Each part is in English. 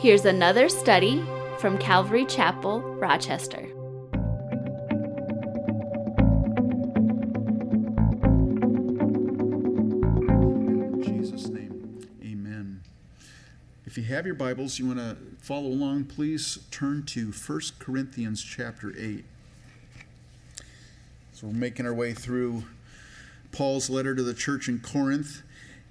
Here's another study from Calvary Chapel, Rochester. In Jesus' name, amen. If you have your Bibles, you want to follow along, please turn to 1 Corinthians chapter 8. So we're making our way through Paul's letter to the church in Corinth,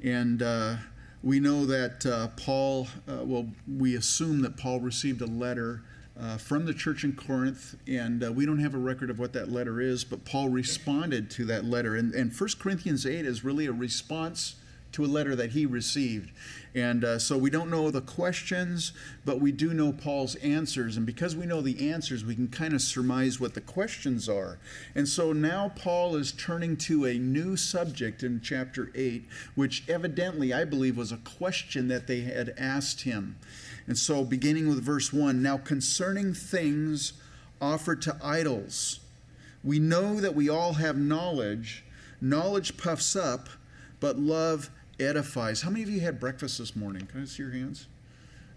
and uh, we know that uh, Paul, uh, well, we assume that Paul received a letter uh, from the church in Corinth, and uh, we don't have a record of what that letter is, but Paul responded to that letter. And, and 1 Corinthians 8 is really a response to a letter that he received. And uh, so we don't know the questions, but we do know Paul's answers. And because we know the answers, we can kind of surmise what the questions are. And so now Paul is turning to a new subject in chapter 8, which evidently, I believe, was a question that they had asked him. And so beginning with verse 1 Now concerning things offered to idols, we know that we all have knowledge. Knowledge puffs up, but love edifies. How many of you had breakfast this morning? Can I see your hands?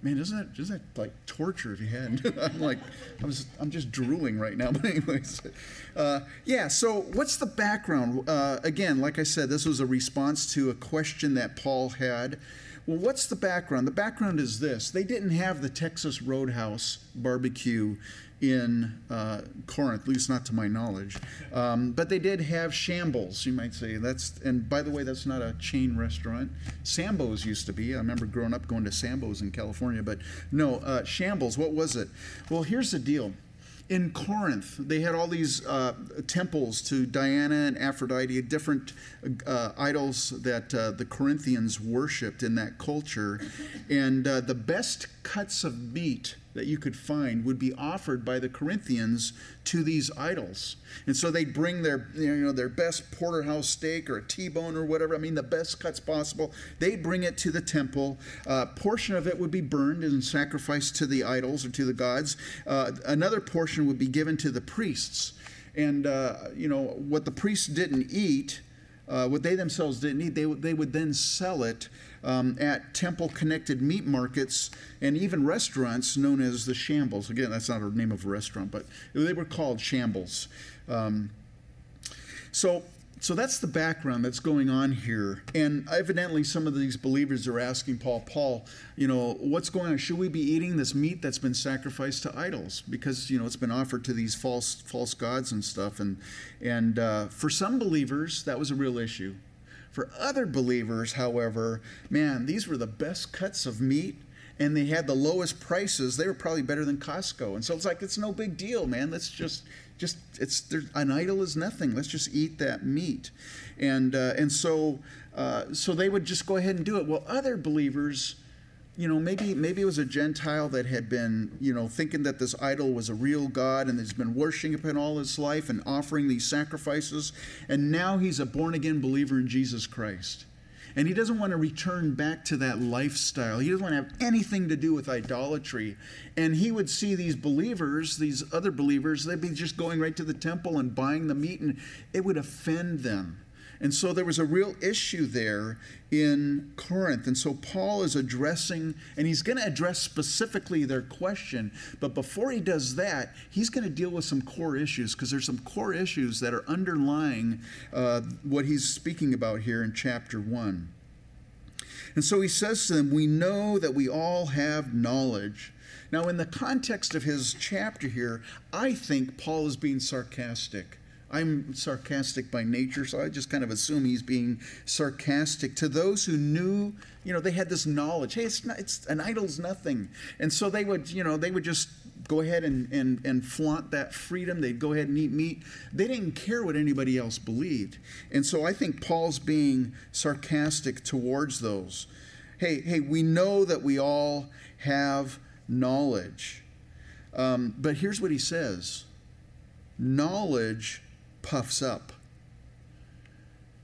Man, isn't that isn't that like torture if you hadn't? I'm like, I was, I'm just drooling right now. But anyways, uh, yeah. So what's the background? Uh, again, like I said, this was a response to a question that Paul had. Well, what's the background? The background is this: they didn't have the Texas Roadhouse barbecue in uh, Corinth, at least not to my knowledge. Um, but they did have Shambles, you might say. That's and by the way, that's not a chain restaurant. Sambo's used to be. I remember growing up going to Sambo's in California, but no, uh, Shambles. What was it? Well, here's the deal. In Corinth, they had all these uh, temples to Diana and Aphrodite, different uh, idols that uh, the Corinthians worshipped in that culture. And uh, the best cuts of meat that you could find would be offered by the Corinthians to these idols. And so they'd bring their you know their best porterhouse steak or a T-bone or whatever. I mean the best cuts possible. They'd bring it to the temple. A portion of it would be burned and sacrificed to the idols or to the gods. Uh, another portion would be given to the priests. And uh, you know what the priests didn't eat. Uh, what they themselves didn't eat, they, they would then sell it um, at temple connected meat markets and even restaurants known as the Shambles. Again, that's not a name of a restaurant, but they were called Shambles. Um, so, so that's the background that's going on here. And evidently, some of these believers are asking Paul, Paul, you know, what's going on? Should we be eating this meat that's been sacrificed to idols? Because, you know, it's been offered to these false, false gods and stuff. And, and uh, for some believers, that was a real issue. For other believers, however, man, these were the best cuts of meat and they had the lowest prices. They were probably better than Costco. And so it's like, it's no big deal, man. Let's just, just, it's, an idol is nothing. Let's just eat that meat. And, uh, and so, uh, so they would just go ahead and do it. Well, other believers, you know, maybe maybe it was a Gentile that had been, you know, thinking that this idol was a real God and he's been worshiping all his life and offering these sacrifices, and now he's a born again believer in Jesus Christ. And he doesn't want to return back to that lifestyle. He doesn't want to have anything to do with idolatry. And he would see these believers, these other believers, they'd be just going right to the temple and buying the meat, and it would offend them. And so there was a real issue there in Corinth. And so Paul is addressing, and he's going to address specifically their question. But before he does that, he's going to deal with some core issues because there's some core issues that are underlying uh, what he's speaking about here in chapter 1. And so he says to them, We know that we all have knowledge. Now, in the context of his chapter here, I think Paul is being sarcastic. I'm sarcastic by nature, so I just kind of assume he's being sarcastic to those who knew, you know, they had this knowledge. Hey, it's not, it's an idol's nothing, and so they would, you know, they would just go ahead and, and, and flaunt that freedom. They'd go ahead and eat meat. They didn't care what anybody else believed, and so I think Paul's being sarcastic towards those. Hey, hey, we know that we all have knowledge, um, but here's what he says knowledge puffs up.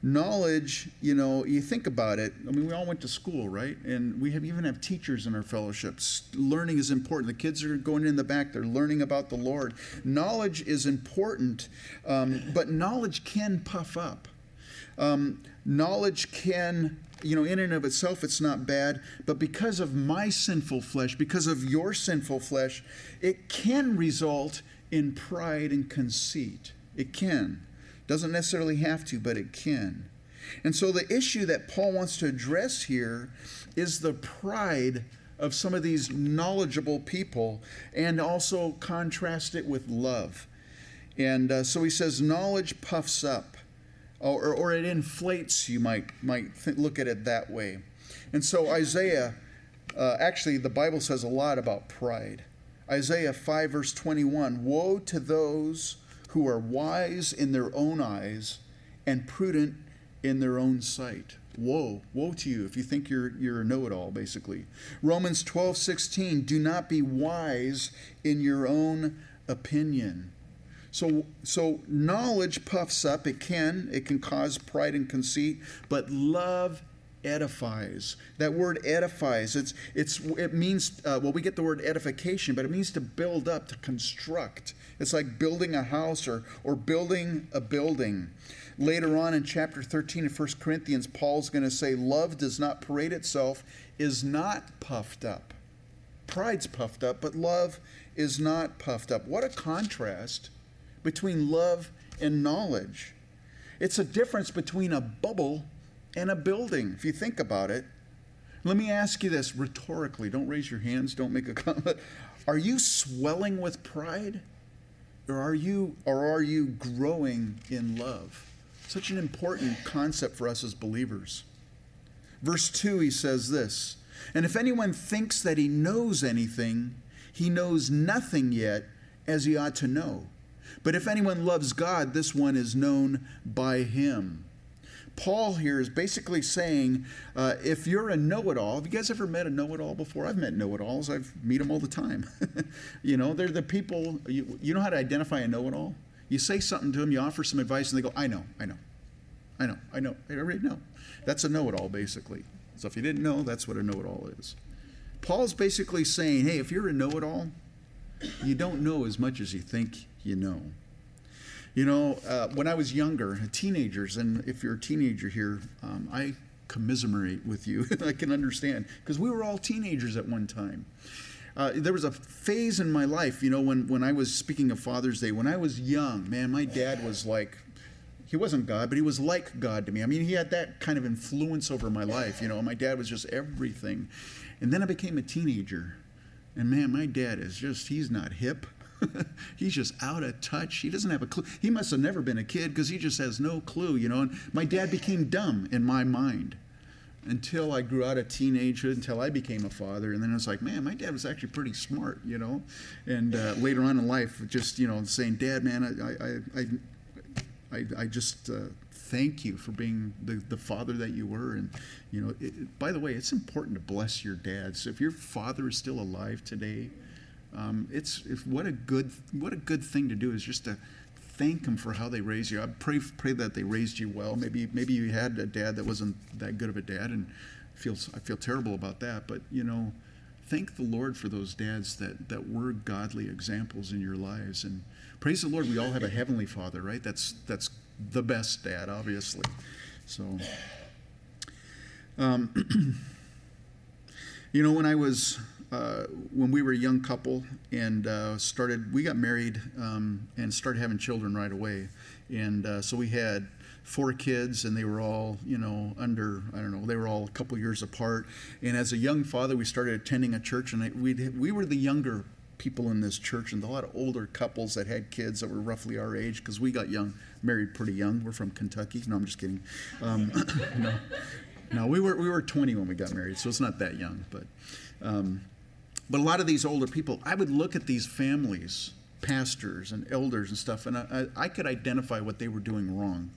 Knowledge, you know, you think about it. I mean, we all went to school, right? And we have even have teachers in our fellowships. Learning is important. The kids are going in the back; they're learning about the Lord. Knowledge is important, um, but knowledge can puff up. Um, knowledge can, you know, in and of itself, it's not bad, but because of my sinful flesh, because of your sinful flesh, it can result in pride and conceit. It can. Doesn't necessarily have to, but it can. And so the issue that Paul wants to address here is the pride of some of these knowledgeable people and also contrast it with love. And uh, so he says, knowledge puffs up, or, or it inflates, you might, might th- look at it that way. And so Isaiah, uh, actually, the Bible says a lot about pride. Isaiah 5, verse 21 Woe to those who are wise in their own eyes and prudent in their own sight. Woe, woe to you if you think you're, you're a know it all, basically. Romans 12, 16, do not be wise in your own opinion. So, so knowledge puffs up. It can. It can cause pride and conceit. But love edifies. That word edifies. It's it's it means uh, well we get the word edification, but it means to build up, to construct. It's like building a house or or building a building. Later on in chapter 13 of 1 Corinthians, Paul's going to say, Love does not parade itself, is not puffed up. Pride's puffed up, but love is not puffed up. What a contrast between love and knowledge. It's a difference between a bubble and a building, if you think about it. Let me ask you this rhetorically. Don't raise your hands, don't make a comment. Are you swelling with pride? Or are you or are you growing in love? Such an important concept for us as believers. Verse 2 he says this, and if anyone thinks that he knows anything, he knows nothing yet as he ought to know. But if anyone loves God, this one is known by him. Paul here is basically saying uh, if you're a know it all, have you guys ever met a know it all before? I've met know it alls, I meet them all the time. you know, they're the people, you, you know how to identify a know it all? You say something to them, you offer some advice, and they go, I know, I know, I know, I know, I already know. That's a know it all, basically. So if you didn't know, that's what a know it all is. Paul's basically saying, hey, if you're a know it all, you don't know as much as you think you know. You know, uh, when I was younger, teenagers, and if you're a teenager here, um, I commiserate with you. I can understand because we were all teenagers at one time. Uh, there was a phase in my life, you know, when, when I was speaking of Father's Day, when I was young, man, my dad was like, he wasn't God, but he was like God to me. I mean, he had that kind of influence over my life, you know. My dad was just everything. And then I became a teenager. And man, my dad is just, he's not hip. he's just out of touch. He doesn't have a clue. He must have never been a kid because he just has no clue, you know. And my dad became dumb in my mind until I grew out of teenagehood, until I became a father. And then I was like, man, my dad was actually pretty smart, you know. And uh, later on in life, just, you know, saying, Dad, man, I, I, I, I, I just. Uh, thank you for being the, the father that you were. And, you know, it, by the way, it's important to bless your dads. So if your father is still alive today, um, it's, it's what a good what a good thing to do is just to thank them for how they raised you. I pray pray that they raised you well. Maybe maybe you had a dad that wasn't that good of a dad, and feels I feel terrible about that. But you know, thank the Lord for those dads that that were godly examples in your lives, and praise the Lord. We all have a heavenly Father, right? That's that's the best dad, obviously. So. Um, you know, when I was uh, when we were a young couple and uh, started, we got married um, and started having children right away. And uh, so we had four kids, and they were all, you know, under, I don't know, they were all a couple years apart. And as a young father, we started attending a church, and we we were the younger people in this church, and a lot of older couples that had kids that were roughly our age, because we got young, married pretty young. We're from Kentucky. No, I'm just kidding. Um, no, no, we were we were 20 when we got married, so it's not that young, but. Um, but a lot of these older people, I would look at these families, pastors and elders and stuff, and I, I could identify what they were doing wrong.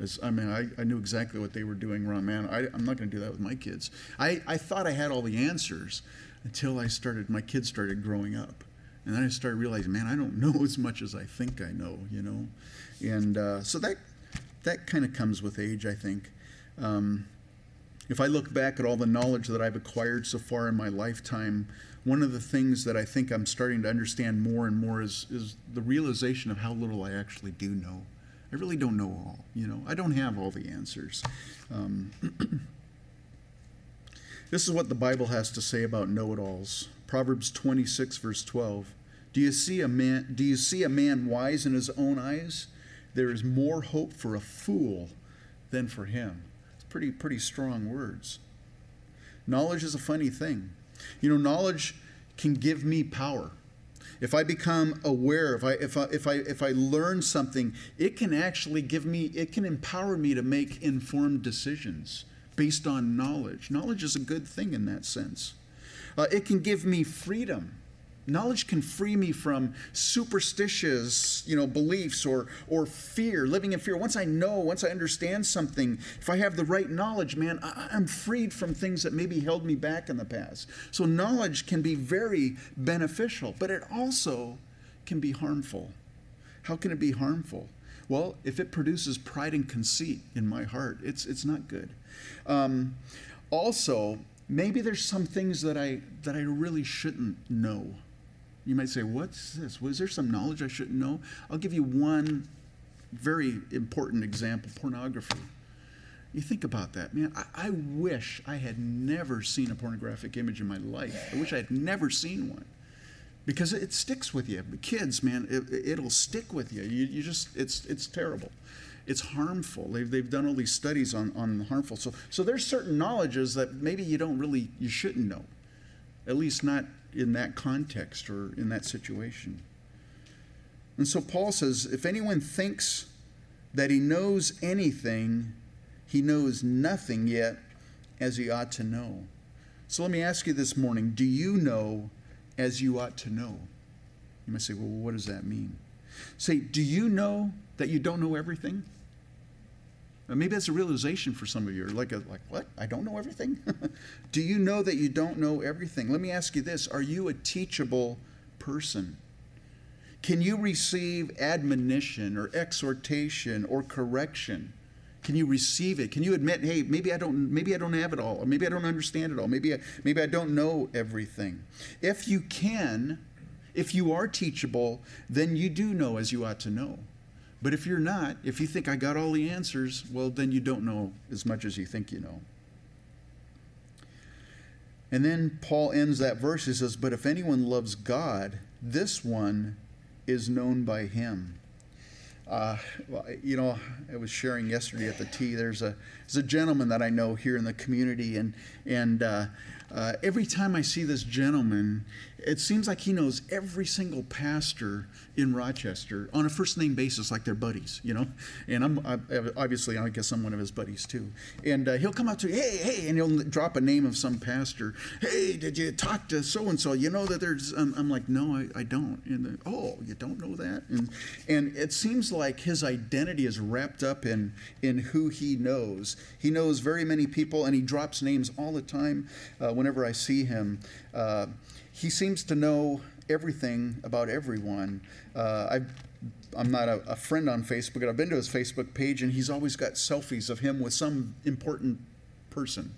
As, I mean, I, I, knew exactly what they were doing wrong. Man, I, am not going to do that with my kids. I, I thought I had all the answers until I started, my kids started growing up. And then I started realizing, man, I don't know as much as I think I know, you know? And uh, so that, that kind of comes with age, I think. Um, if I look back at all the knowledge that I've acquired so far in my lifetime, one of the things that I think I'm starting to understand more and more is, is the realization of how little I actually do know. I really don't know all. You know, I don't have all the answers. Um, this is what the Bible has to say about know-it-alls. Proverbs 26, verse 12. Do you see a man? Do you see a man wise in his own eyes? There is more hope for a fool than for him. It's pretty pretty strong words. Knowledge is a funny thing. You know, knowledge can give me power. If I become aware, if I if I if I if I learn something, it can actually give me it can empower me to make informed decisions based on knowledge. Knowledge is a good thing in that sense. Uh, it can give me freedom Knowledge can free me from superstitious, you know, beliefs or or fear, living in fear. Once I know, once I understand something, if I have the right knowledge, man, I, I'm freed from things that maybe held me back in the past. So knowledge can be very beneficial, but it also can be harmful. How can it be harmful? Well, if it produces pride and conceit in my heart, it's it's not good. Um, also, maybe there's some things that I that I really shouldn't know. You might say, What's this? Was there some knowledge I shouldn't know? I'll give you one very important example pornography. You think about that, man. I, I, wish I had never seen a pornographic image in my life. I wish I had never seen one. Because it sticks with you. Kids, man, it, will stick with you. you. You just, it's, it's terrible. It's harmful. They've, they've done all these studies on, on harmful. So, so there's certain knowledges that maybe you don't really, you shouldn't know. At least not in that context or in that situation. And so Paul says if anyone thinks that he knows anything, he knows nothing yet as he ought to know. So let me ask you this morning do you know as you ought to know? You might say, well, what does that mean? Say, do you know that you don't know everything? Maybe that's a realization for some of you. Like, a, like what? I don't know everything? Do you know that you don't know everything? Let me ask you this Are you a teachable person? Can you receive admonition or exhortation or correction? Can you receive it? Can you admit, hey, maybe I don't, maybe I don't have it all, or maybe I don't understand it all, maybe I, maybe I don't know everything. If you can, if you are teachable, then you do know as you ought to know. But if you're not, if you think I got all the answers, well, then you don't know as much as you think you know. And then Paul ends that verse. He says, But if anyone loves God, this one is known by him. Uh, well, you know, I was sharing yesterday at the tea. There's a there's a gentleman that I know here in the community, and and uh, uh, every time I see this gentleman, it seems like he knows every single pastor in Rochester on a first name basis, like they're buddies, you know. And I'm I, obviously, I guess I'm one of his buddies too. And uh, he'll come up to me, hey, hey, and he'll drop a name of some pastor. Hey, did you talk to so and so? You know that there's. Um, I'm like, no, I, I don't. And oh, you don't know that? And and it seems like his identity is wrapped up in in who he knows. He knows very many people, and he drops names all the time uh, whenever I see him. Uh, he seems to know everything about everyone. Uh, i am not a, a, friend on Facebook, and I've been to his Facebook page, and he's always got selfies of him with some important person.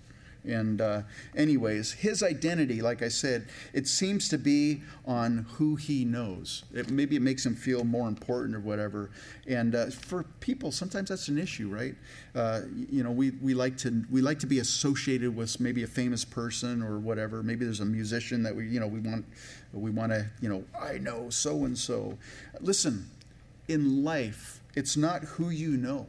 And, uh, anyways, his identity, like I said, it seems to be on who he knows. It, maybe it makes him feel more important or whatever. And uh, for people, sometimes that's an issue, right? Uh, you know, we, we like to we like to be associated with maybe a famous person or whatever. Maybe there's a musician that we you know we want we want to you know I know so and so. Listen, in life, it's not who you know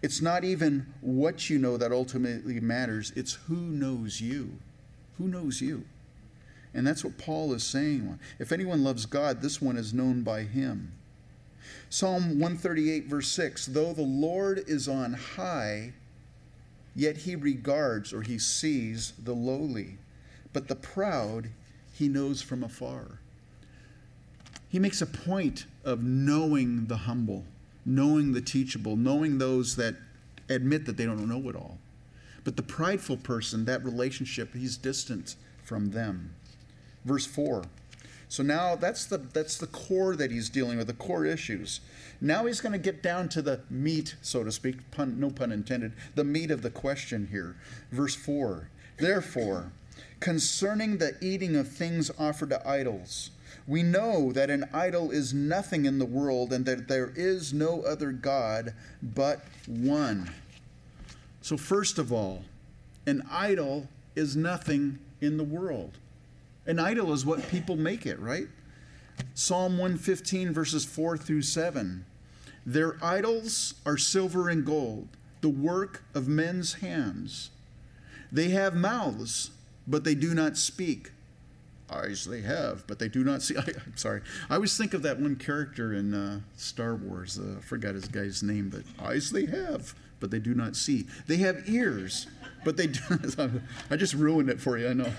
it's not even what you know that ultimately matters, it's who knows you. Who knows you? And that's what Paul is saying. If anyone loves God, this one is known by him. Psalm 138, verse 6 Though the Lord is on high, yet he regards or he sees the lowly, but the proud he knows from afar. He makes a point of knowing the humble knowing the teachable, knowing those that admit that they don't know it all. But the prideful person, that relationship, he's distant from them. Verse 4. So now that's the that's the core that he's dealing with, the core issues. Now he's going to get down to the meat, so to speak, pun, no pun intended, the meat of the question here. Verse 4. Therefore, concerning the eating of things offered to idols, We know that an idol is nothing in the world and that there is no other God but one. So, first of all, an idol is nothing in the world. An idol is what people make it, right? Psalm 115, verses 4 through 7. Their idols are silver and gold, the work of men's hands. They have mouths, but they do not speak. Eyes they have, but they do not see. I, am sorry. I always think of that one character in uh, Star Wars. Uh, I forgot his guy's name, but eyes they have, but they do not see. They have ears, but they do. I just ruined it for you, I know.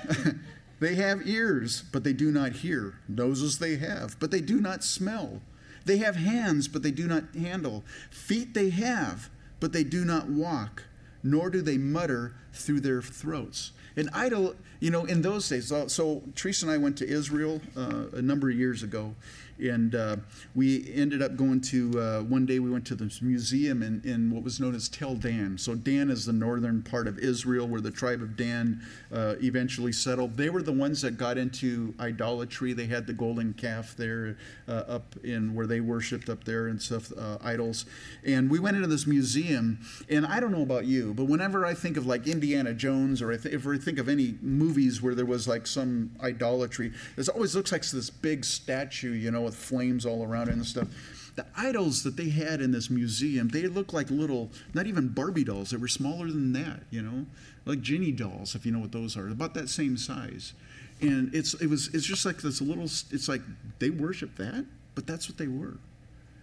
they have ears, but they do not hear. Noses they have, but they do not smell. They have hands, but they do not handle. Feet they have, but they do not walk, nor do they mutter through their throats. An idol, you know, in those days, so, so Teresa and I went to Israel uh, a number of years ago, and uh, we ended up going to uh, one day we went to this museum in, in what was known as Tel Dan. So Dan is the northern part of Israel, where the tribe of Dan uh, eventually settled. They were the ones that got into idolatry. They had the golden calf there uh, up in where they worshipped up there and stuff, uh, idols. And we went into this museum, and I don't know about you, but whenever I think of like Indiana Jones, or if I think of any movies where there was like some idolatry, it always looks like this big statue, you know with flames all around it and stuff. The idols that they had in this museum, they looked like little, not even Barbie dolls. They were smaller than that, you know, like Ginny dolls, if you know what those are, about that same size. And it's it was it's just like this little. It's like they worship that, but that's what they were,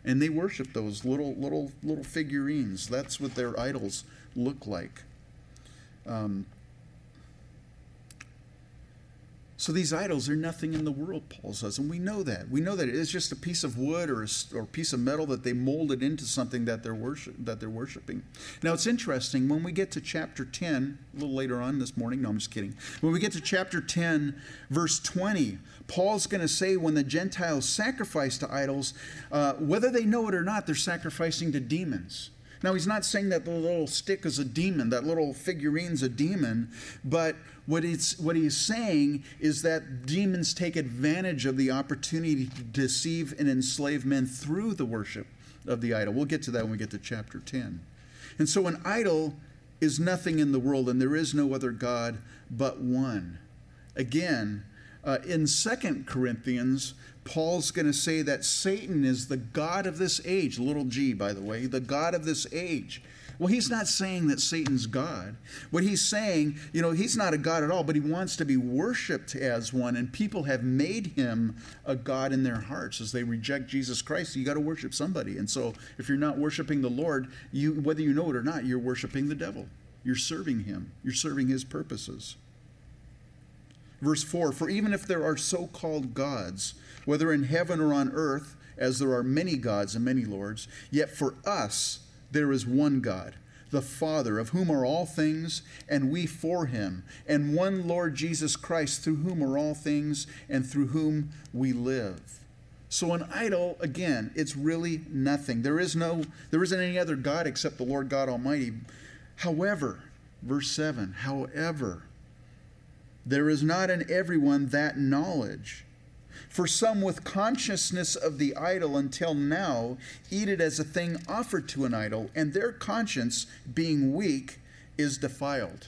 and they worship those little little little figurines. That's what their idols look like. Um, so these idols are nothing in the world, Paul says, and we know that. We know that it's just a piece of wood or a, or piece of metal that they molded into something that they're worship that they're worshiping. Now it's interesting when we get to chapter 10, a little later on this morning. No, I'm just kidding. When we get to chapter 10, verse 20, Paul's going to say when the Gentiles sacrifice to idols, uh, whether they know it or not, they're sacrificing to demons. Now, he's not saying that the little stick is a demon, that little figurine's a demon, but what, it's, what he's saying is that demons take advantage of the opportunity to deceive and enslave men through the worship of the idol. We'll get to that when we get to chapter 10. And so, an idol is nothing in the world, and there is no other God but one. Again, uh, in Second Corinthians, Paul's going to say that Satan is the God of this age, little g, by the way, the God of this age. Well, he's not saying that Satan's God. What he's saying, you know, he's not a God at all, but he wants to be worshiped as one, and people have made him a God in their hearts as they reject Jesus Christ. You got to worship somebody. And so if you're not worshiping the Lord, you whether you know it or not, you're worshiping the devil. You're serving him. You're serving his purposes. Verse 4 For even if there are so called gods, whether in heaven or on earth, as there are many gods and many lords, yet for us there is one God, the Father, of whom are all things, and we for him, and one Lord Jesus Christ, through whom are all things, and through whom we live. So an idol, again, it's really nothing. There is no, there isn't any other God except the Lord God Almighty. However, verse 7, however, there is not in everyone that knowledge. For some with consciousness of the idol until now eat it as a thing offered to an idol, and their conscience, being weak, is defiled.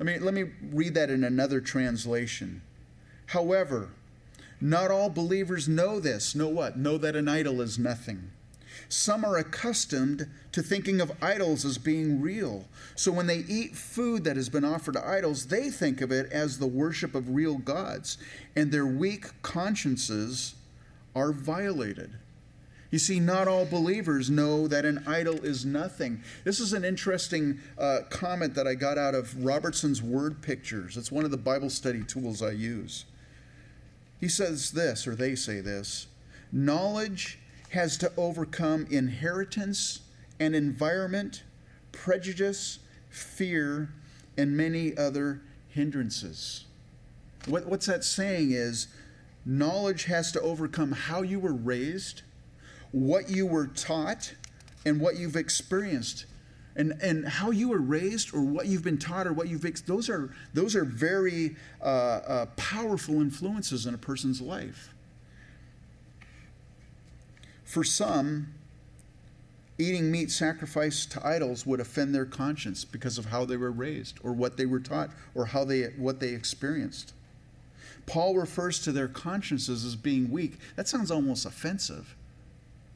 I mean, let me read that in another translation. However, not all believers know this. Know what? Know that an idol is nothing. Some are accustomed to thinking of idols as being real. So when they eat food that has been offered to idols, they think of it as the worship of real gods, and their weak consciences are violated. You see, not all believers know that an idol is nothing. This is an interesting uh, comment that I got out of Robertson's Word Pictures. It's one of the Bible study tools I use. He says this, or they say this knowledge has to overcome inheritance and environment, prejudice, fear, and many other hindrances. What, what's that saying is knowledge has to overcome how you were raised, what you were taught, and what you've experienced. And, and how you were raised or what you've been taught or what you've those are those are very uh, uh, powerful influences in a person's life for some eating meat sacrificed to idols would offend their conscience because of how they were raised or what they were taught or how they what they experienced. Paul refers to their consciences as being weak. That sounds almost offensive.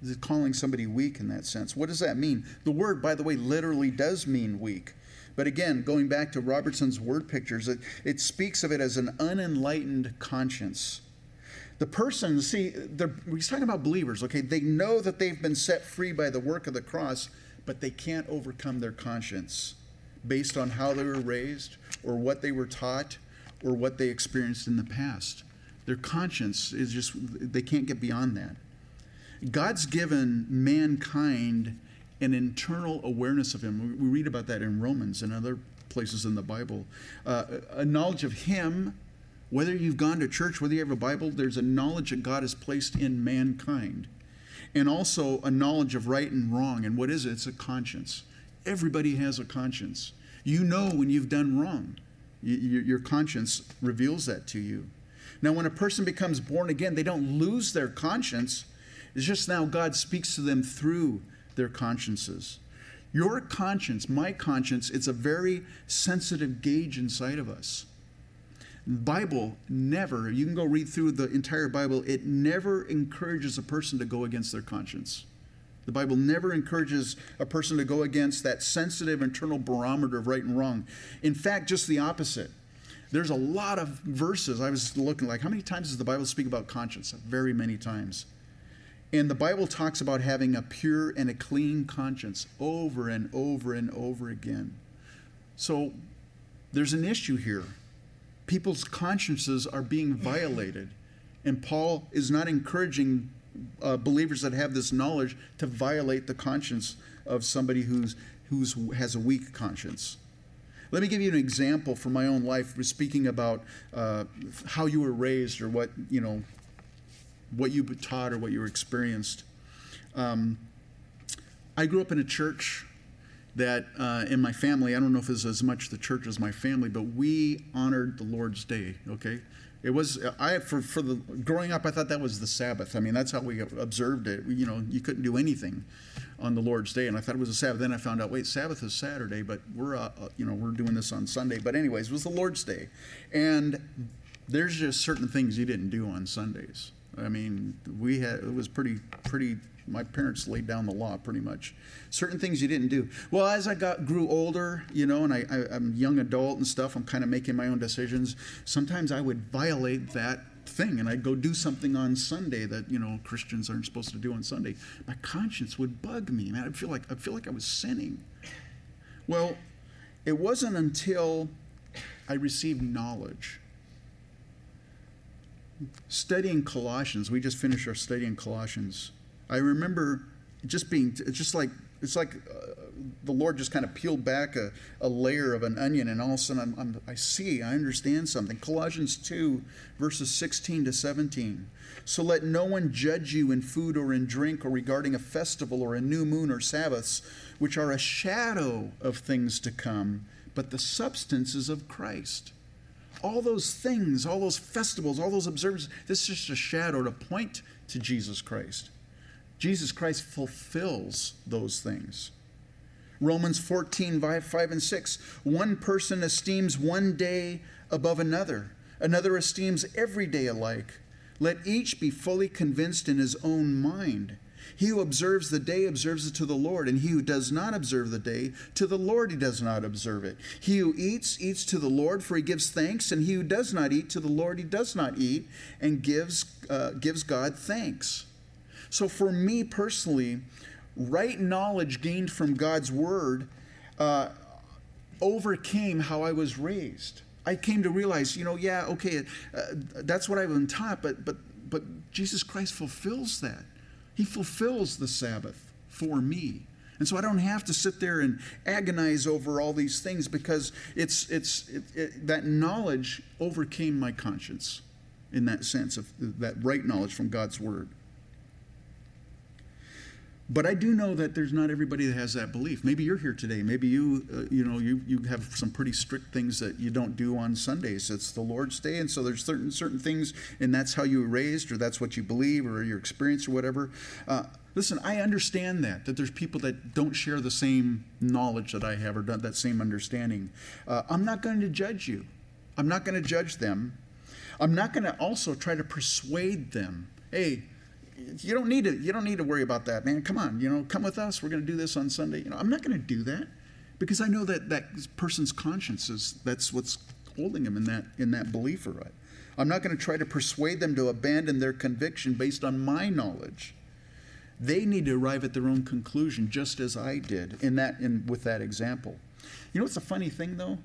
Is it calling somebody weak in that sense? What does that mean? The word by the way literally does mean weak. But again going back to robertson's word pictures it, it speaks of it as an unenlightened conscience the person, see, he's talking about believers, okay? They know that they've been set free by the work of the cross, but they can't overcome their conscience based on how they were raised or what they were taught or what they experienced in the past. Their conscience is just, they can't get beyond that. God's given mankind an internal awareness of Him. We read about that in Romans and other places in the Bible. Uh, a knowledge of Him whether you've gone to church, whether you have a Bible, there's a knowledge that God has placed in mankind. And also a knowledge of right and wrong. And what is it? It's a conscience. Everybody has a conscience. You know when you've done wrong. your conscience reveals that to you. Now, when a person becomes born again, they don't lose their conscience. It's just now God speaks to them through their consciences. Your conscience, my conscience, it's a very sensitive gauge inside of us. Bible never, you can go read through the entire Bible, it never encourages a person to go against their conscience. The Bible never encourages a person to go against that sensitive internal barometer of right and wrong. In fact, just the opposite. There's a lot of verses. I was looking like, how many times does the Bible speak about conscience? Very many times. And the Bible talks about having a pure and a clean conscience over and over and over again. So there's an issue here people's consciences are being violated. And Paul is not encouraging uh, believers that have this knowledge to violate the conscience of somebody who's, who's has a weak conscience. Let me give you an example from my own life, speaking about uh, how you were raised or what you know, what you were taught or what you were experienced. Um, I grew up in a church that uh, in my family, I don't know if it's as much the church as my family, but we honored the Lord's Day. Okay, it was I for for the growing up, I thought that was the Sabbath. I mean, that's how we observed it. You know, you couldn't do anything on the Lord's Day, and I thought it was a Sabbath. Then I found out, wait, Sabbath is Saturday, but we're uh, uh you know we're doing this on Sunday. But anyways, it was the Lord's Day, and there's just certain things you didn't do on Sundays. I mean, we had it was pretty pretty my parents laid down the law pretty much. Certain things you didn't do. Well, as I got grew older, you know, and I, I, am young adult and stuff, I'm kind of making my own decisions. Sometimes I would violate that thing and I'd go do something on Sunday that you know Christians aren't supposed to do on Sunday. My conscience would bug me, man. I'd feel like I feel like I was sinning. Well, it wasn't until I received knowledge. Studying Colossians, we just finished our study in Colossians. I remember just being just like it's like uh, the Lord just kind of peeled back a, a, layer of an onion, and all of a sudden I'm, I'm, i see, I understand something. Colossians 2, verses 16 to 17. So let no one judge you in food or in drink or regarding a festival or a new moon or Sabbaths, which are a shadow of things to come, but the substances of Christ. All those things, all those festivals, all those observances, this is just a shadow to point to Jesus Christ. Jesus Christ fulfills those things. Romans 14, 5, and 6. One person esteems one day above another, another esteems every day alike. Let each be fully convinced in his own mind. He who observes the day observes it to the Lord, and he who does not observe the day, to the Lord he does not observe it. He who eats, eats to the Lord, for he gives thanks, and he who does not eat, to the Lord he does not eat, and gives, uh, gives God thanks. So for me personally, right knowledge gained from God's word uh, overcame how I was raised. I came to realize, you know, yeah, okay, uh, that's what I've been taught, but but but Jesus Christ fulfills that. He fulfills the Sabbath for me. And so I don't have to sit there and agonize over all these things because it's, it's, it, it, that knowledge overcame my conscience in that sense of that right knowledge from God's Word. But I do know that there's not everybody that has that belief. Maybe you're here today. Maybe you, uh, you know, you, you have some pretty strict things that you don't do on Sundays. It's the Lord's Day, and so there's certain certain things, and that's how you were raised, or that's what you believe, or your experience, or whatever. Uh, listen, I understand that that there's people that don't share the same knowledge that I have, or that same understanding. Uh, I'm not going to judge you. I'm not going to judge them. I'm not going to also try to persuade them. Hey, you don't need to you don't need to worry about that man. Come on you know come with us. We're going to do this on sunday. You know i'm not going to do that because i know that that person's conscience is that's what's holding them in that in that belief or right i'm not going to try to persuade them to abandon their conviction based on my knowledge. They need to arrive at their own conclusion just as i did in that in with that example. You know what's a funny thing though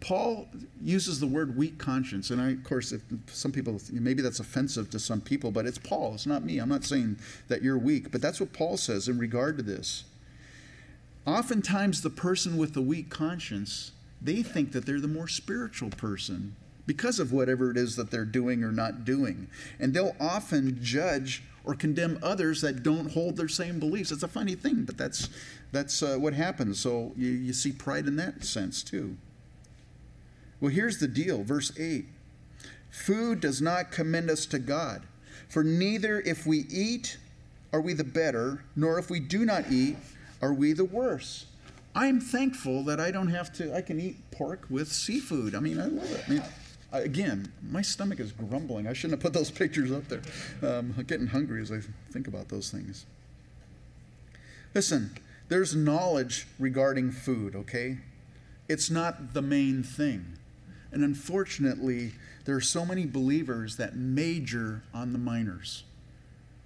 Paul uses the word weak conscience, and I, of course, if some people maybe that's offensive to some people, but it's Paul. It's not me. I'm not saying that you're weak, but that's what Paul says in regard to this. Oftentimes, the person with the weak conscience they think that they're the more spiritual person because of whatever it is that they're doing or not doing, and they'll often judge or condemn others that don't hold their same beliefs. It's a funny thing, but that's that's uh, what happens. So you, you see pride in that sense too. Well, here's the deal verse 8 Food does not commend us to God, for neither if we eat are we the better, nor if we do not eat are we the worse. I'm thankful that I don't have to, I can eat pork with seafood. I mean, I love it. I mean, again, my stomach is grumbling. I shouldn't have put those pictures up there. Um, I'm getting hungry as I think about those things. Listen, there's knowledge regarding food, okay? It's not the main thing. And unfortunately, there are so many believers that major on the minors.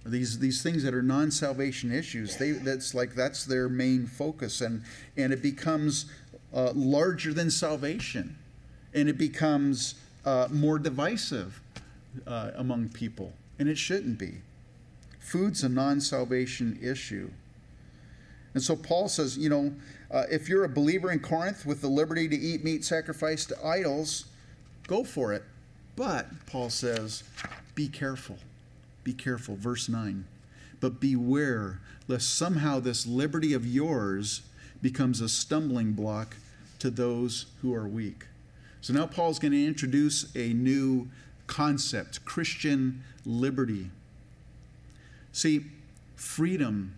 These, these things that are non-salvation issues, they, that's like that's their main focus, and, and it becomes uh, larger than salvation, and it becomes uh, more divisive uh, among people, and it shouldn't be. Food's a non-salvation issue. And so Paul says, you know, uh, if you're a believer in Corinth with the liberty to eat meat sacrificed to idols, go for it. But, Paul says, be careful. Be careful. Verse 9. But beware lest somehow this liberty of yours becomes a stumbling block to those who are weak. So now Paul's going to introduce a new concept Christian liberty. See, freedom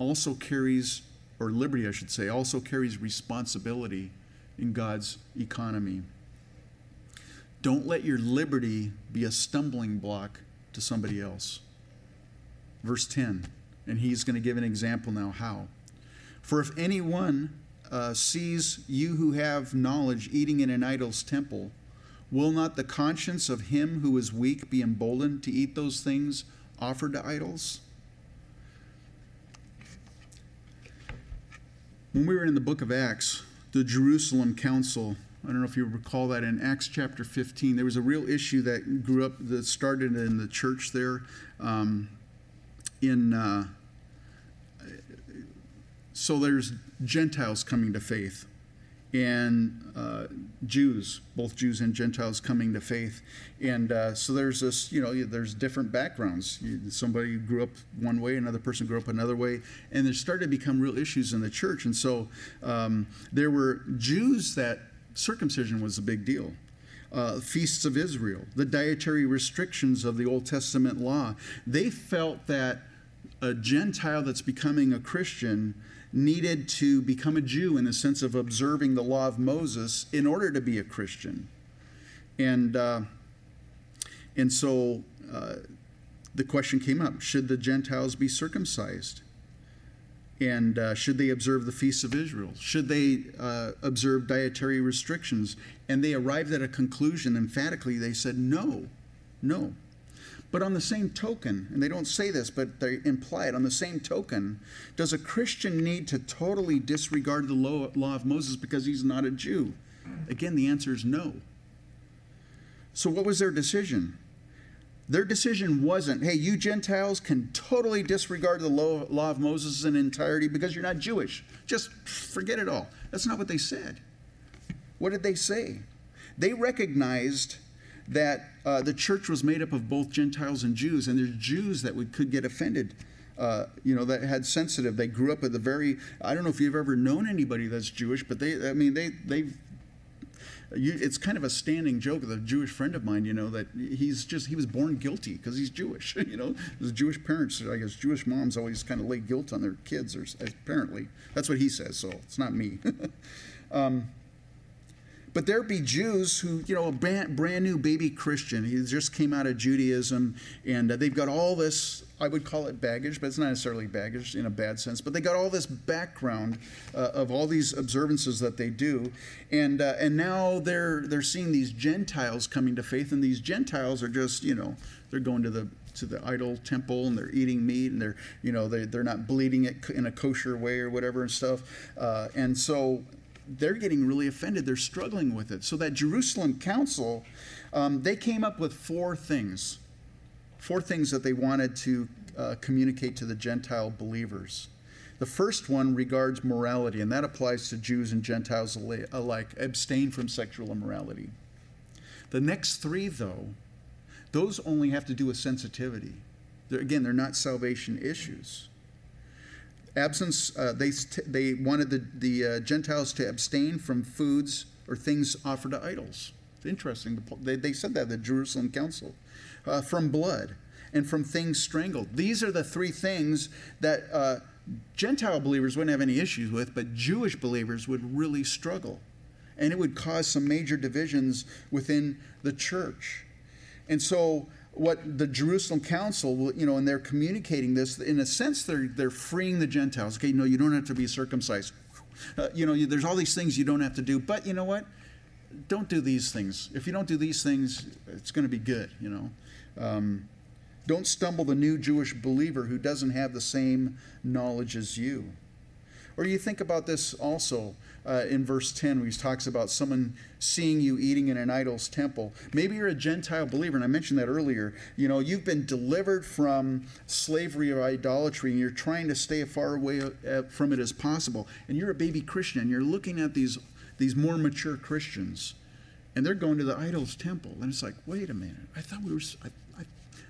also carries or liberty, I should say, also carries responsibility in God's economy. Don't let your liberty be a stumbling block to somebody else. Verse 10, and he's going to give an example now how. For if anyone uh, sees you who have knowledge eating in an idol's temple, will not the conscience of him who is weak be emboldened to eat those things offered to idols? When we were in the book of Acts, the Jerusalem Council, I don't know if you recall that in Acts chapter 15, there was a real issue that grew up, that started in the church there. Um, in uh, so there's Gentiles coming to faith and uh, Jews, both Jews and Gentiles coming to faith. And uh, so there's this, you know, there's different backgrounds. Somebody grew up one way, another person grew up another way, and there started to become real issues in the church. And so um, there were Jews that circumcision was a big deal. Uh, feasts of Israel, the dietary restrictions of the Old Testament law. They felt that a Gentile that's becoming a Christian needed to become a Jew in the sense of observing the law of Moses in order to be a Christian. And, uh, and so uh, the question came up should the Gentiles be circumcised? And uh, should they observe the feasts of Israel? Should they uh, observe dietary restrictions? And they arrived at a conclusion emphatically. They said, no, no. But on the same token, and they don't say this, but they imply it, on the same token, does a Christian need to totally disregard the law of Moses because he's not a Jew? Again, the answer is no. So, what was their decision? Their decision wasn't, hey, you Gentiles can totally disregard the law of Moses in entirety because you're not Jewish. Just forget it all. That's not what they said. What did they say? They recognized that uh, the church was made up of both Gentiles and Jews, and there's Jews that would, could get offended uh, you know, that had sensitive. They grew up with the very. I don't know if you've ever known anybody that's Jewish, but they. I mean, they they've you, it's kind of a standing joke of a Jewish friend of mine, you know, that he's just, he was born guilty because he's Jewish, you know. His Jewish parents, I guess Jewish moms always kind of lay guilt on their kids, or apparently. That's what he says, so it's not me. um, but there be Jews who, you know, a brand, brand new baby Christian, he just came out of Judaism, and uh, they've got all this, I would call it baggage, but it's not necessarily baggage in a bad sense, but they got all this background uh, of all these observances that they do. And, uh, and now they're, they're seeing these Gentiles coming to faith, and these Gentiles are just, you know, they're going to the to the idol temple and they're eating meat and they're you know they, they're not bleeding it in a kosher way or whatever and stuff uh, and so they're getting really offended. They're struggling with it. So that Jerusalem council, um, they came up with four things, four things that they wanted to uh, communicate to the Gentile believers. The first one regards morality, and that applies to Jews and Gentiles alike. Abstain from sexual immorality. The next three, though, those only have to do with sensitivity. They're, again, they're not salvation issues absence, uh, they, they wanted the, the uh, Gentiles to abstain from foods or things offered to idols. It's interesting. They, they said that at the Jerusalem Council. Uh, from blood and from things strangled. These are the three things that uh, Gentile believers wouldn't have any issues with, but Jewish believers would really struggle. And it would cause some major divisions within the church. And so what the Jerusalem Council, will, you know, and they're communicating this. In a sense, they're they're freeing the Gentiles. Okay, no, you don't have to be circumcised. Uh, you know, you, there's all these things you don't have to do. But you know what? Don't do these things. If you don't do these things, it's going to be good. You know. Um, don't stumble the new Jewish believer who doesn't have the same knowledge as you. Or you think about this also uh, in verse 10 where he talks about someone seeing you eating in an idol's temple. Maybe you're a Gentile believer, and I mentioned that earlier. You know, you've been delivered from slavery or idolatry, and you're trying to stay as far away uh, from it as possible. And you're a baby Christian, and you're looking at these, these more mature Christians, and they're going to the idol's temple. And it's like, wait a minute, I thought we were, I,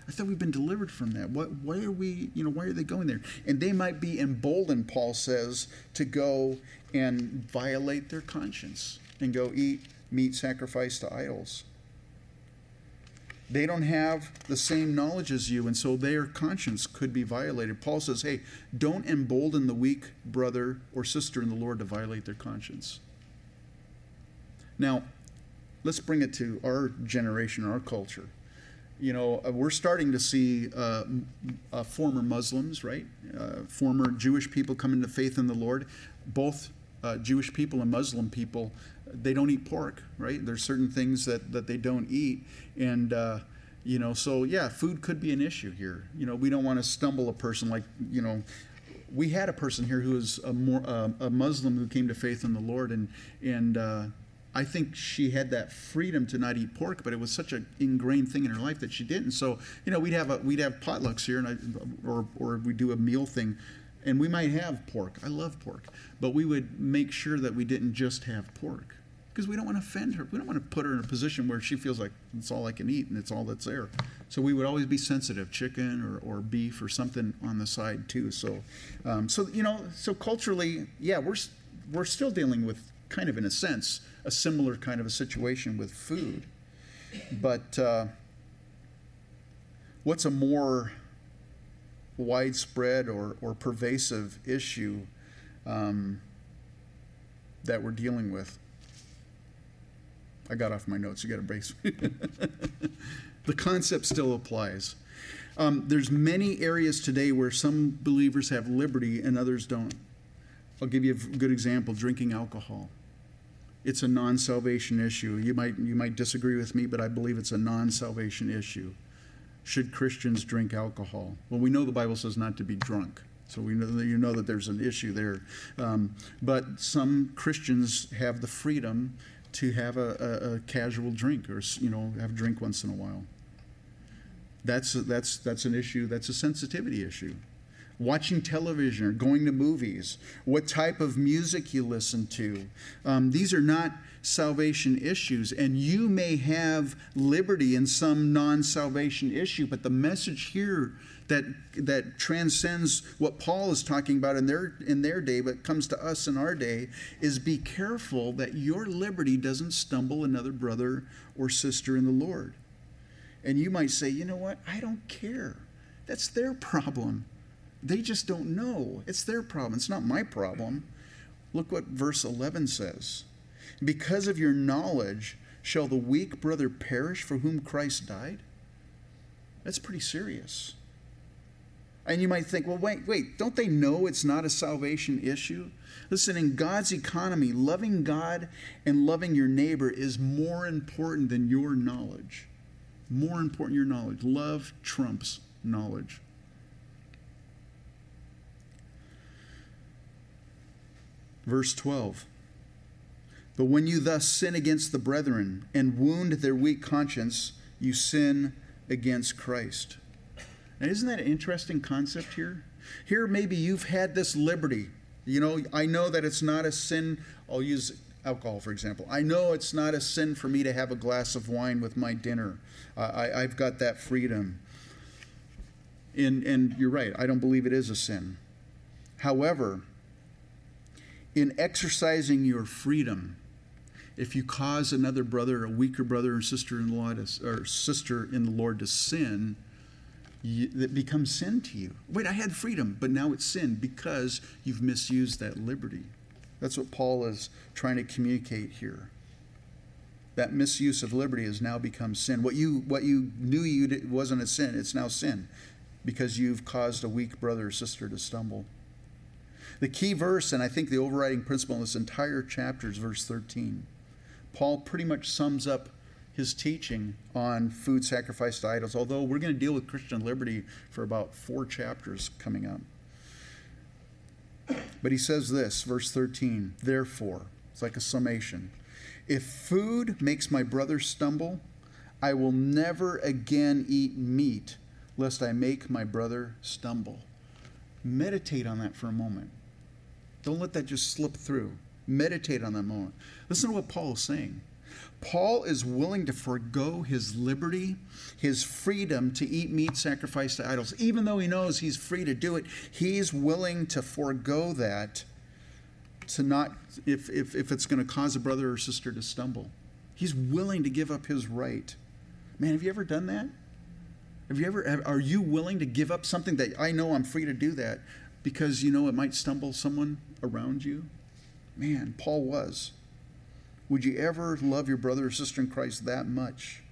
I, thought we've been delivered from that. What, why are we, you know, why are they going there? And they might be emboldened, Paul says, to go and violate their conscience and go eat meat sacrificed to idols. They don't have the same knowledge as you, and so their conscience could be violated. Paul says, hey, don't embolden the weak brother or sister in the Lord to violate their conscience. Now, let's bring it to our generation, our culture. You know, uh, we're starting to see uh, uh, former Muslims, right? Uh, former Jewish people come into faith in the Lord, both uh, Jewish people and Muslim people, they don't eat pork, right? There's certain things that, that they don't eat. And, uh, you know, so yeah, food could be an issue here. You know, we don't want to stumble a person like, you know, we had a person here who was a, more, a Muslim who came to faith in the Lord, and, and uh, I think she had that freedom to not eat pork, but it was such an ingrained thing in her life that she didn't. So, you know, we'd have a, we'd have potlucks here, and I, or or we do a meal thing and we might have pork. I love pork. But we would make sure that we didn't just have pork because we don't want to offend her. We don't want to put her in a position where she feels like it's all I can eat and it's all that's there. So we would always be sensitive, chicken or, or beef or something on the side too. So, um, so you know, so culturally, yeah, we're we're still dealing with kind of in a sense a similar kind of a situation with food, but uh, what's a more widespread or, or pervasive issue um, that we're dealing with. I got off my notes. You got a brace. the concept still applies. Um, there's many areas today where some believers have liberty and others don't. I'll give you a good example: drinking alcohol. It's a non-salvation issue. You might you might disagree with me, but I believe it's a non-salvation issue should Christians drink alcohol? Well, we know the Bible says not to be drunk. So we know that you know that there's an issue there. Um, but some Christians have the freedom to have a, a, a, casual drink or you know have a drink once in a while. That's that's that's an issue. That's a sensitivity issue. Watching television or going to movies, what type of music you listen to. Um, these are not salvation issues, and you may have liberty in some non salvation issue, but the message here that, that transcends what Paul is talking about in their, in their day, but comes to us in our day, is be careful that your liberty doesn't stumble another brother or sister in the Lord. And you might say, you know what? I don't care. That's their problem. They just don't know. It's their problem. It's not my problem. Look what verse 11 says. Because of your knowledge, shall the weak brother perish for whom Christ died? That's pretty serious. And you might think, well, wait, wait, don't they know it's not a salvation issue? Listen, in God's economy, loving God and loving your neighbor is more important than your knowledge. More important your knowledge. Love trumps knowledge. Verse 12. But when you thus sin against the brethren and wound their weak conscience, you sin against Christ. Now, isn't that an interesting concept here? Here, maybe you've had this liberty. You know, I know that it's not a sin. I'll use alcohol, for example. I know it's not a sin for me to have a glass of wine with my dinner. I, I've got that freedom. And, and you're right, I don't believe it is a sin. However, in exercising your freedom, if you cause another brother, a weaker brother or sister in law or sister in the Lord to sin, you, that becomes sin to you. Wait, I had freedom, but now it's sin because you've misused that liberty. That's what Paul is trying to communicate here. That misuse of liberty has now become sin. What you what you knew you did, wasn't a sin, it's now sin because you've caused a weak brother or sister to stumble. The key verse, and I think the overriding principle in this entire chapter is verse 13. Paul pretty much sums up his teaching on food sacrificed to idols, although we're going to deal with Christian liberty for about four chapters coming up. But he says this, verse 13, therefore, it's like a summation. If food makes my brother stumble, I will never again eat meat, lest I make my brother stumble. Meditate on that for a moment. Don't let that just slip through. Meditate on that moment. Listen to what Paul is saying. Paul is willing to forego his liberty, his freedom to eat meat sacrificed to idols. Even though he knows he's free to do it, he's willing to forego that to not, if, if, if it's going to cause a brother or sister to stumble. He's willing to give up his right. Man, have you ever done that? Have you ever, are you willing to give up something that I know I'm free to do that because you know it might stumble someone around you? Man, Paul was. Would you ever love your brother or sister in Christ that much?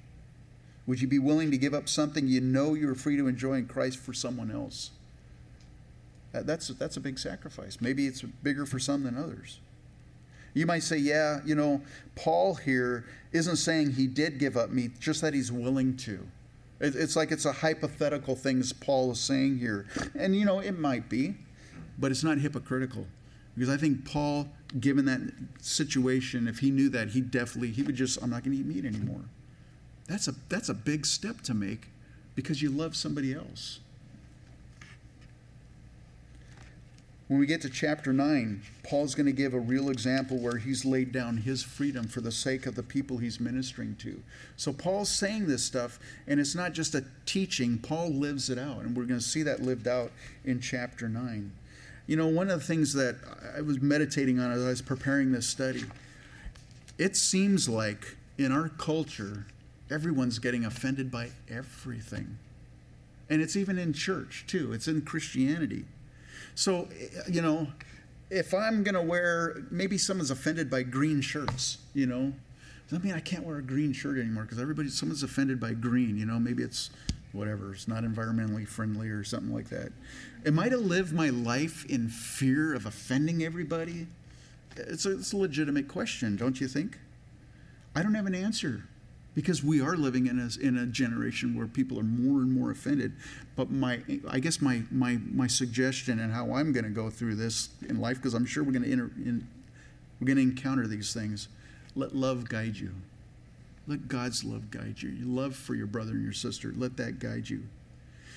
Would you be willing to give up something you know you're free to enjoy in Christ for someone else? That's, that's a big sacrifice. Maybe it's bigger for some than others. You might say, yeah, you know, Paul here isn't saying he did give up meat, just that he's willing to. It's like it's a hypothetical thing, as Paul is saying here. And, you know, it might be, but it's not hypocritical. Because I think Paul, given that situation, if he knew that, he definitely, he would just, I'm not going to eat meat anymore. That's a, that's a big step to make because you love somebody else. When we get to chapter 9, Paul's going to give a real example where he's laid down his freedom for the sake of the people he's ministering to. So Paul's saying this stuff, and it's not just a teaching, Paul lives it out. And we're going to see that lived out in chapter 9. You know, one of the things that I was meditating on as I was preparing this study, it seems like in our culture, everyone's getting offended by everything. And it's even in church, too, it's in Christianity. So, you know, if I'm going to wear, maybe someone's offended by green shirts, you know. Does that mean I can't wear a green shirt anymore? Because everybody, someone's offended by green, you know. Maybe it's whatever, it's not environmentally friendly or something like that. Am I to live my life in fear of offending everybody? It's a, it's a legitimate question, don't you think? I don't have an answer because we are living in a, in a generation where people are more and more offended. But my, I guess my, my, my suggestion and how I'm going to go through this in life, because I'm sure we're going to we're going to encounter these things. Let love guide you. Let God's love guide you. Your love for your brother and your sister, let that guide you.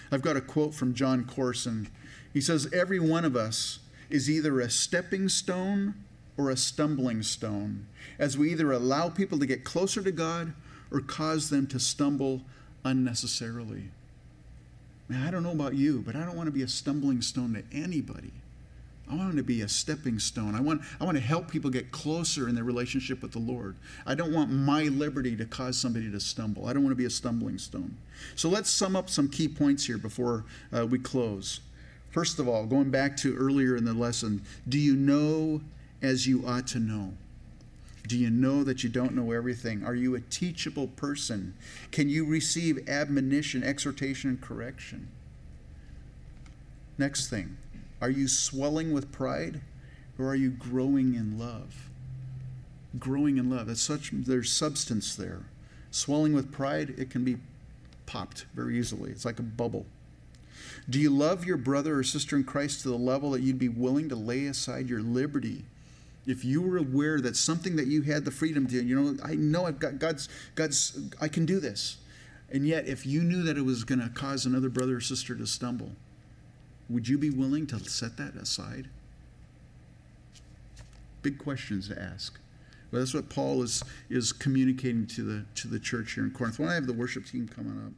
I've got a quote from Jon Courson. He says, Every one of us is either a stepping stone or a stumbling stone, as we either allow people to get closer to God or cause them to stumble unnecessarily. Man, I don't know about you, but I don't want to be a stumbling stone to anybody. I want to be a stepping stone. I want, I want to help people get closer in their relationship with the Lord. I don't want my liberty to cause somebody to stumble. I don't want to be a stumbling stone. So let's sum up some key points here before uh, we close. First of all, going back to earlier in the lesson, do you know as you ought to know? Do you know that you don't know everything? Are you a teachable person? Can you receive admonition, exhortation, and correction? Next thing, are you swelling with pride or are you growing in love? Growing in love. That's such there's substance there. Swelling with pride, it can be popped very easily. It's like a bubble. Do you love your brother or sister in Christ to the level that you'd be willing to lay aside your liberty? If you were aware that something that you had the freedom to, you know, I know I've got God's God's I can do this. And yet if you knew that it was going to cause another brother or sister to stumble, would you be willing to set that aside? Big questions to ask. But that's what Paul is, is communicating to the, to the church here in Corinth. Why don't I have the worship team coming up?